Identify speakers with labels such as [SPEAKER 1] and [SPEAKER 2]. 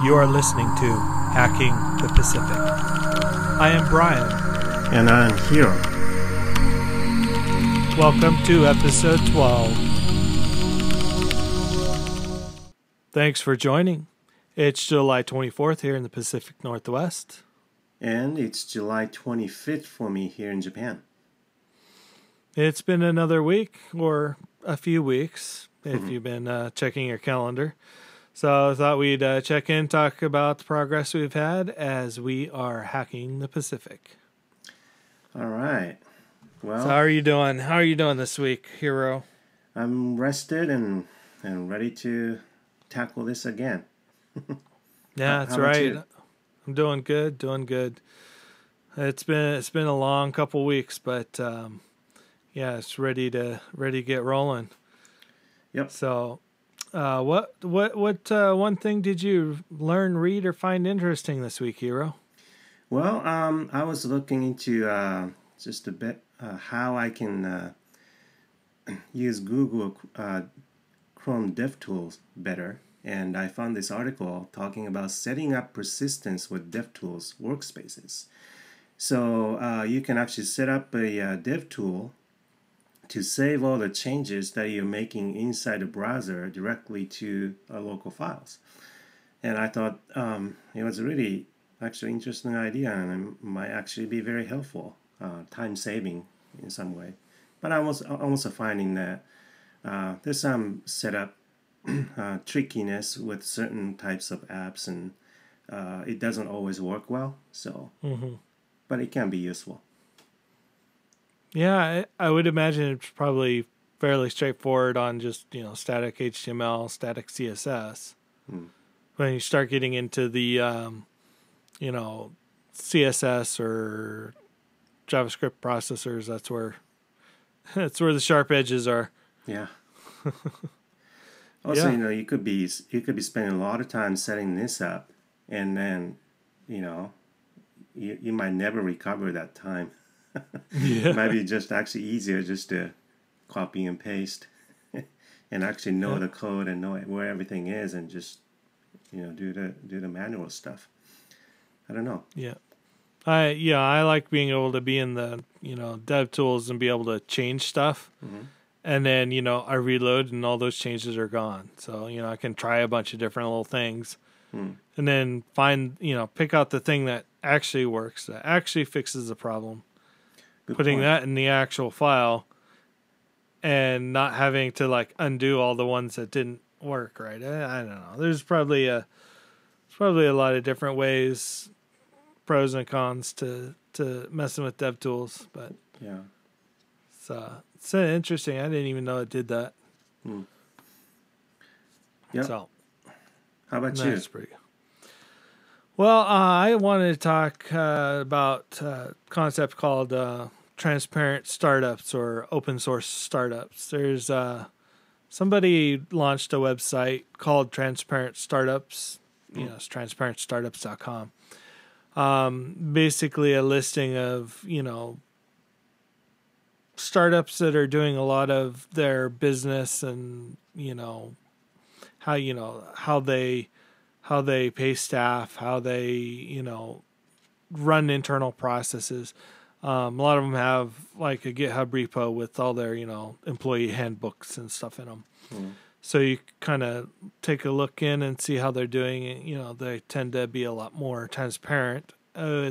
[SPEAKER 1] You are listening to Hacking the Pacific. I am Brian.
[SPEAKER 2] And I'm here.
[SPEAKER 1] Welcome to episode 12. Thanks for joining. It's July 24th here in the Pacific Northwest.
[SPEAKER 2] And it's July 25th for me here in Japan.
[SPEAKER 1] It's been another week or a few weeks if you've been uh, checking your calendar. So I thought we'd uh, check in, talk about the progress we've had as we are hacking the Pacific.
[SPEAKER 2] All right. Well,
[SPEAKER 1] So how are you doing? How are you doing this week, Hiro?
[SPEAKER 2] I'm rested and and ready to tackle this again.
[SPEAKER 1] Yeah, that's
[SPEAKER 2] how
[SPEAKER 1] right.
[SPEAKER 2] you?
[SPEAKER 1] I'm doing good, doing good. It's been it's been a long couple weeks, but um, yeah, it's ready to ready to get rolling.
[SPEAKER 2] Yep.
[SPEAKER 1] So, uh, what what what uh, one thing did you learn, read, or find interesting this week, Hiro?
[SPEAKER 2] Well, um, I was looking into uh, just a bit uh, how I can uh, use Google uh, Chrome DevTools better, and I found this article talking about setting up persistence with DevTools workspaces. So uh, you can actually set up a uh, DevTool to save all the changes that you're making inside the browser directly to uh, local files. And I thought um, it was a really actually interesting idea and it might actually be very helpful, uh, time saving in some way. But I was also finding that uh, there's some setup uh, trickiness with certain types of apps and uh, it doesn't always work well. So,
[SPEAKER 1] Mm-hmm.
[SPEAKER 2] but it can be useful.
[SPEAKER 1] Yeah, I, I would imagine it's probably fairly straightforward on just you know static HTML, static CSS.
[SPEAKER 2] Hmm.
[SPEAKER 1] When you start getting into the um, you know CSS or JavaScript processors, that's where that's where the sharp edges are.
[SPEAKER 2] Yeah. also,
[SPEAKER 1] Yeah.
[SPEAKER 2] you know, you could be you could be spending a lot of time setting this up, and then, you know, you you might never recover that time.
[SPEAKER 1] Yeah.
[SPEAKER 2] It might be just actually easier just to copy and paste, and actually know
[SPEAKER 1] Yeah.
[SPEAKER 2] the code and know where everything is, and just you know do the do the manual stuff. I don't know.
[SPEAKER 1] Yeah. I yeah, I like being able to be in the, you know, dev tools and be able to change stuff.
[SPEAKER 2] Mhm.
[SPEAKER 1] And then, you know, I reload and all those changes are gone. So, you know, I can try a bunch of different little things.
[SPEAKER 2] Hmm.
[SPEAKER 1] And then find, you know, pick out the thing that actually works, that actually fixes the problem.
[SPEAKER 2] Good
[SPEAKER 1] Putting
[SPEAKER 2] point.
[SPEAKER 1] that in the actual file and not having to like undo all the ones that didn't work right. I, I don't know. There's probably a there's probably a lot of different ways pros and cons to to messing with dev tools, but
[SPEAKER 2] Yeah.
[SPEAKER 1] it's uh it's uh, interesting. I didn't even know it did that.
[SPEAKER 2] Hmm. Yep.
[SPEAKER 1] So
[SPEAKER 2] How about you?
[SPEAKER 1] pretty good. Well, uh, I wanted to talk uh, about a concept called uh, transparent startups or open source startups. There's uh, somebody launched a website called Transparent Startups. You know, it's transparentstartups.com. Um, basically, a listing of you know startups that are doing a lot of their business and you know how you know how they how they pay staff, how they you know run internal processes. Um, a lot of them have like a GitHub repo with all their you know employee handbooks and stuff in them.
[SPEAKER 2] Hmm.
[SPEAKER 1] So you kind of take a look in and see how they're doing. You know, they tend to be a lot more transparent. Uh,